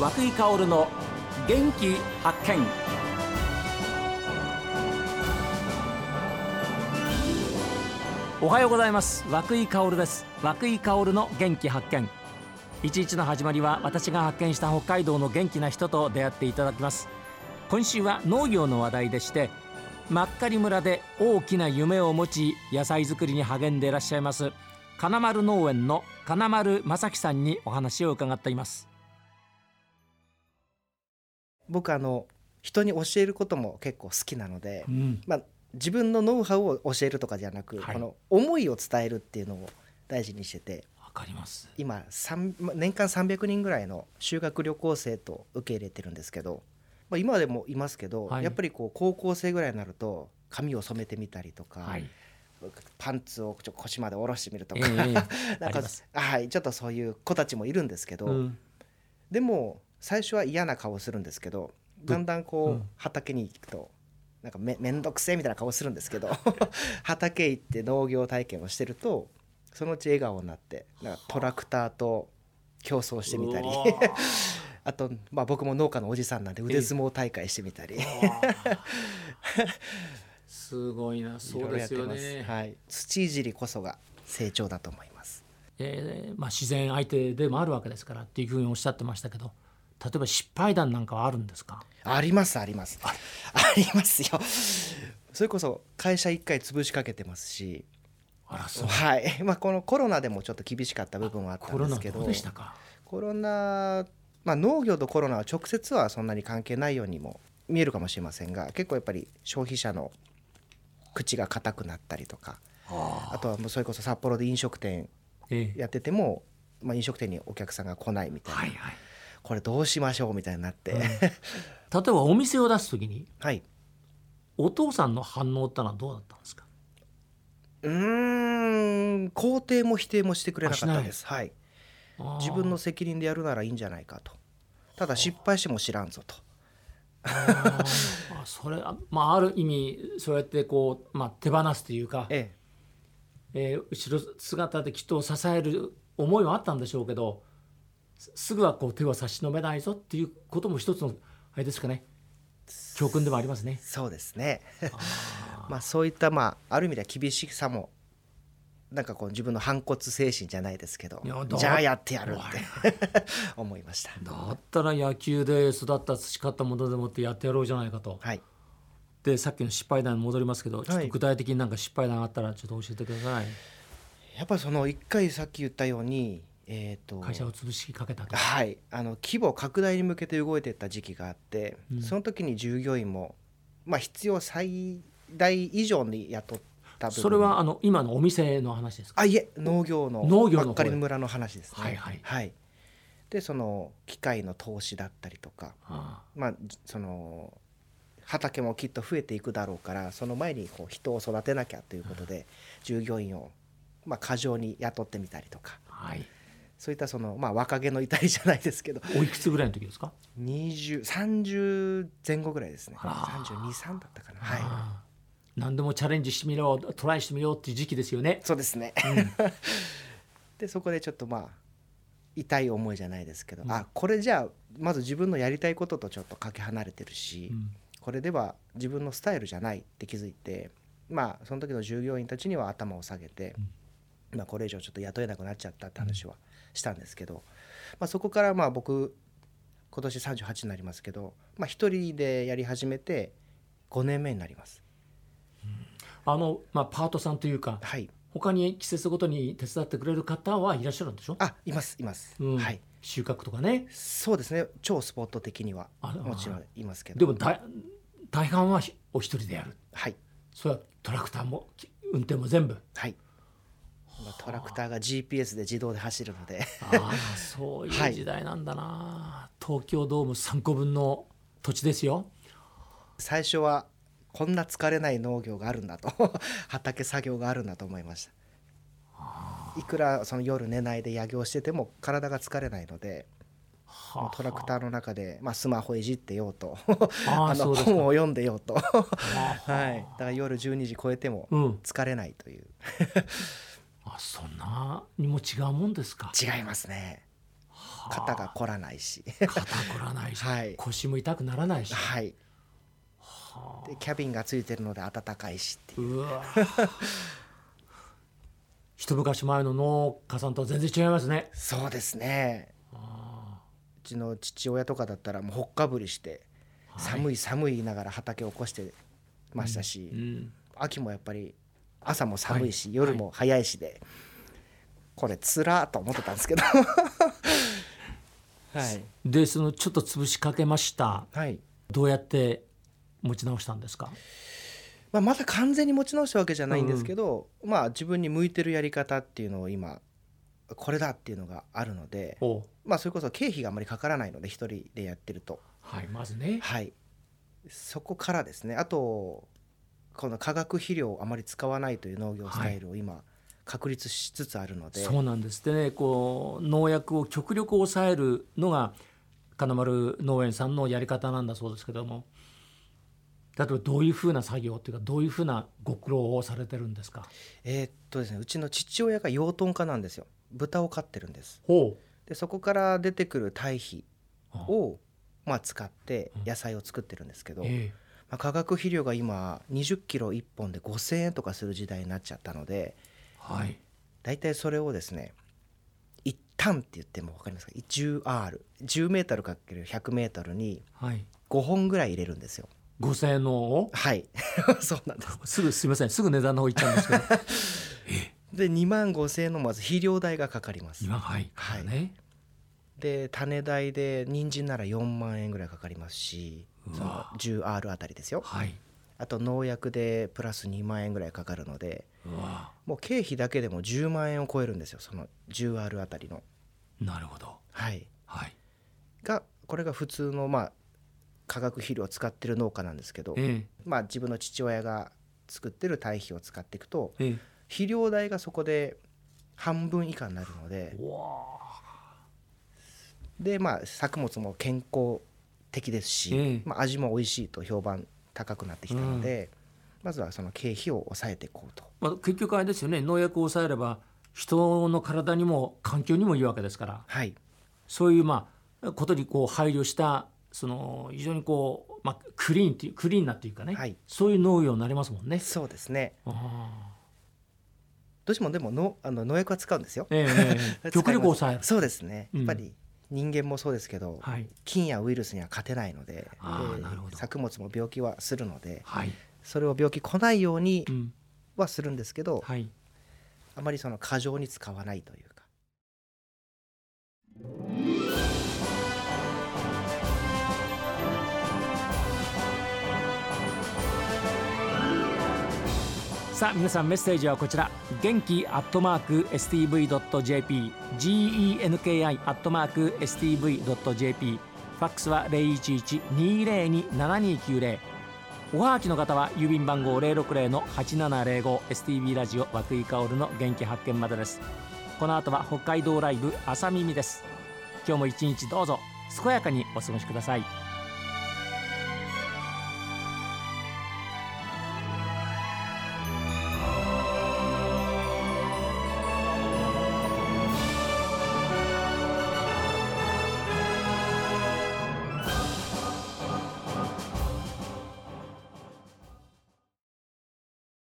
和久井薫の元気発見。おはようございます。和久井薫です。和久井薫の元気発見。一日の始まりは私が発見した北海道の元気な人と出会っていただきます。今週は農業の話題でして真狩村で大きな夢を持ち野菜作りに励んでいらっしゃいます金丸農園の金丸正樹さんにお話を伺っています。僕あの人に教えることも結構好きなので、うん。まあ、自分のノウハウを教えるとかじゃなく、はい。この思いを伝えるっていうのを大事にしててわかります。今年間300人ぐらいの修学旅行生と受け入れてるんですけど、まあ、今でもいますけど、はい。やっぱりこう高校生ぐらいになると髪を染めてみたりとか、はい。パンツをちょ腰まで下ろしてみるとえか、え なんかはいちょっとそういう子たちもいるんですけど、うん。でも最初は嫌な顔するんですけどだんだんこう、うん。畑に行くとなんかめめんどくせえみたいな顔するんですけど 畑行って農業体験をしてるとそのうち笑顔になってなんかトラクターと競争してみたり。あと、まあ、僕も農家のおじさんなんで腕相撲大会してみたり、すごいな。そうですよやってます、ね、はい、土いじりこそが成長だと思います。えーまあ、自然相手でもあるわけですからっていうふうにおっしゃってましたけど例えば失敗談なんかはあるんですか？ありますあります。ありますよ。それこそ会社一回潰しかけてますし。はい、まあ、このコロナでもちょっと厳しかった部分はあったんですけど。どうでしたか？コロナ、まあ、農業とコロナは直接はそんなに関係ないようにも見えるかもしれませんが結構やっぱり消費者の口が硬くなったりとか。ああとはもうそれこそ札幌で飲食店ええ。やってても、まあ、飲食店にお客さんが来ないみたいな、はいはいこれどうしましょうみたいになって、うん。例えばお店を出す時にはい。お父さんの反応ってのはどうだったんですか？うーん肯定も否定もしてくれなかったです。はい。自分の責任でやるならいいんじゃないかと。ただ失敗しても知らんぞと。あ それはまあある意味そうやってこう、まあ、手放すというか、ええ。ー後ろ姿で人を支える思いはあったんでしょうけどすすぐはこう手を差し伸べないぞっていうことも一つのあれですかね教訓でもありますねえ。そうですね まあそういったまあある意味では厳しさもなんかこう自分の反骨精神じゃないですけどじゃあやってやるって 思いましただったら野球で育った培ったものでもってやってやろうじゃないかと。はいでさっきの失敗談に戻りますけど、ちょっはいと具体的になんか失敗談あったらちょっと教えてください。やっぱりその一回さっき言ったようにえっ、と会社を潰しかけたと。はい。あの規模拡大に向けて動いていった時期があって、うん。その時に従業員もまあ必要最大以上に雇ったそれはあの今のお店の話ですか？あいえ農業の農業ばっかりの村の話ですね。はいはい。でその機械の投資だったりとかあまあじその畑もきっと増えていくだろうからその前にこう人を育てなきゃということで従業員をまあ過剰に雇ってみたりとか。あはい。そういったそのまあ若気の至りじゃないですけどおいくつぐらいの時ですか？2030前後ぐらいですね。あら。323だったかな。はい。何でもチャレンジしてみようトライしてみようっていう時期ですよね。そうですね。でそこでちょっとまあ痛い思いじゃないですけど、うん。あこれじゃあまず自分のやりたいこととちょっとかけ離れてるし、うん。これでは自分のスタイルじゃないって気づいてまあその時の従業員たちには頭を下げて、まあ、これ以上ちょっと雇えなくなっちゃったって話はしたんですけど、まあ、そこからまあ僕今年38になりますけど、まあ、一人でやり始めて5年目になります。あのまあパートさんというかはい他に季節ごとに手伝ってくれる方はいらっしゃるんでしょ？あいますいます、うんはい収穫とかね。そうですね超スポット的にはあもちろんいますけどでも大大半はひお一人でやる。はいそれはトラクターもき運転も全部。はいまあトラクターが GPS で自動で走るので。ああそういう時代なんだな、東京ドーム3個分の土地ですよ。最初はこんな疲れない農業があるんだと。畑作業があるんだと思いました。いくらその夜寝ないで野業してても体が疲れないのではあ。トラクターの中で、まあ、スマホいじってようと。あ の本を読んでようと、ははあい、だから夜12時超えてもうん。疲れないというあそんなにも違うもんですか？違いますね。肩が凝らないし。肩こらないし、はい。腰も痛くならないし、はい。でキャビンがついてるので暖かいしっていう。うわ。一昔前の農家さんとは全然違いますね。そうですね。うちの父親とかだったらもうほっかぶりして寒い寒い言いながら畑を起こしてましたし、うん。秋もやっぱり朝も寒いし、はい。夜も早いしで、これつらーと思ってたんですけど。はい、でそのちょっと潰しかけました。はい。どうやって持ち直したんですか？まあ、まだ完全に持ち直したわけじゃないんですけど、まあ自分に向いてるやり方っていうのを今これだっていうのがあるので、おまあ、それこそ経費があまりかからないので一人でやってると。はいまずね。はい。そこからですね。あとこの化学肥料をあまり使わないという農業スタイルを今確立しつつあるので、そうなんです。でねこう農薬を極力抑えるのが金丸農園さんのやり方なんだそうですけども例えばどういうふうな作業っていうかどういうふうなご苦労をされてるんですか？えーっとですねうちの父親が養豚家なんですよ。豚を飼ってるんです。ほでそこから出てくる堆肥を、まあ、使って野菜を作ってるんですけど、えまあ、化学肥料が今20キロ1本で5,000円とかする時代になっちゃったのでえはい。大体それをですね一旦って言っても分かりますか？10R10 メートルかける100メートルにはい。5本ぐらい入れるんですよ。5,000円のを？はい。そうなんです。すぐすみません。すぐ値段の方言っちゃうんですけど。で2万5,000円のまず肥料代がかかります。今はい。はい。ね。で種代で人参なら4万円ぐらいかかりますしそのうわ。10R あたりですよ。はい。あと農薬でプラス2万円ぐらいかかるのでもう経費だけでも10万円を超えるんですよその 10R あたりの。なるほど。はい。はい。がこれが普通のまあ化学肥料を使ってる農家なんですけど、えまあ自分の父親が作ってる堆肥を使っていくとええ。肥料代がそこで半分以下になるのででまあ作物も健康的ですし、ええまあ、味も美味しいと評判高くなってきたので、まずはその経費を抑えていこうと。まあ、結局あれですよね。農薬を抑えれば人の体にも環境にもいいわけですから。はい。そういうまあことにこう配慮したその非常にこう、まあ、クリーンっていうクリーンなっていうかね、はい。そういう農業になりますもんね。そうですね。あどうしてもでものあの農薬は使うんですよ。ーええええ 極力抑える。そうですね。うんやっぱり人間もそうですけど、はい。菌やウイルスには勝てないのであー作物も病気はするのではい、それを病気来ないようにうん。はするんですけど、はい、あまりその過剰に使わないというさあ皆さんメッセージはこちら。元気アットマーク STV.jp genki アットマーク STV.jp ファックスは0112027290おはがきの方は郵便番号060-8705 STV ラジオ和久井薫の元気発見までです。この後は北海道ライブ朝耳です。今日も一日どうぞ健やかにお過ごしください。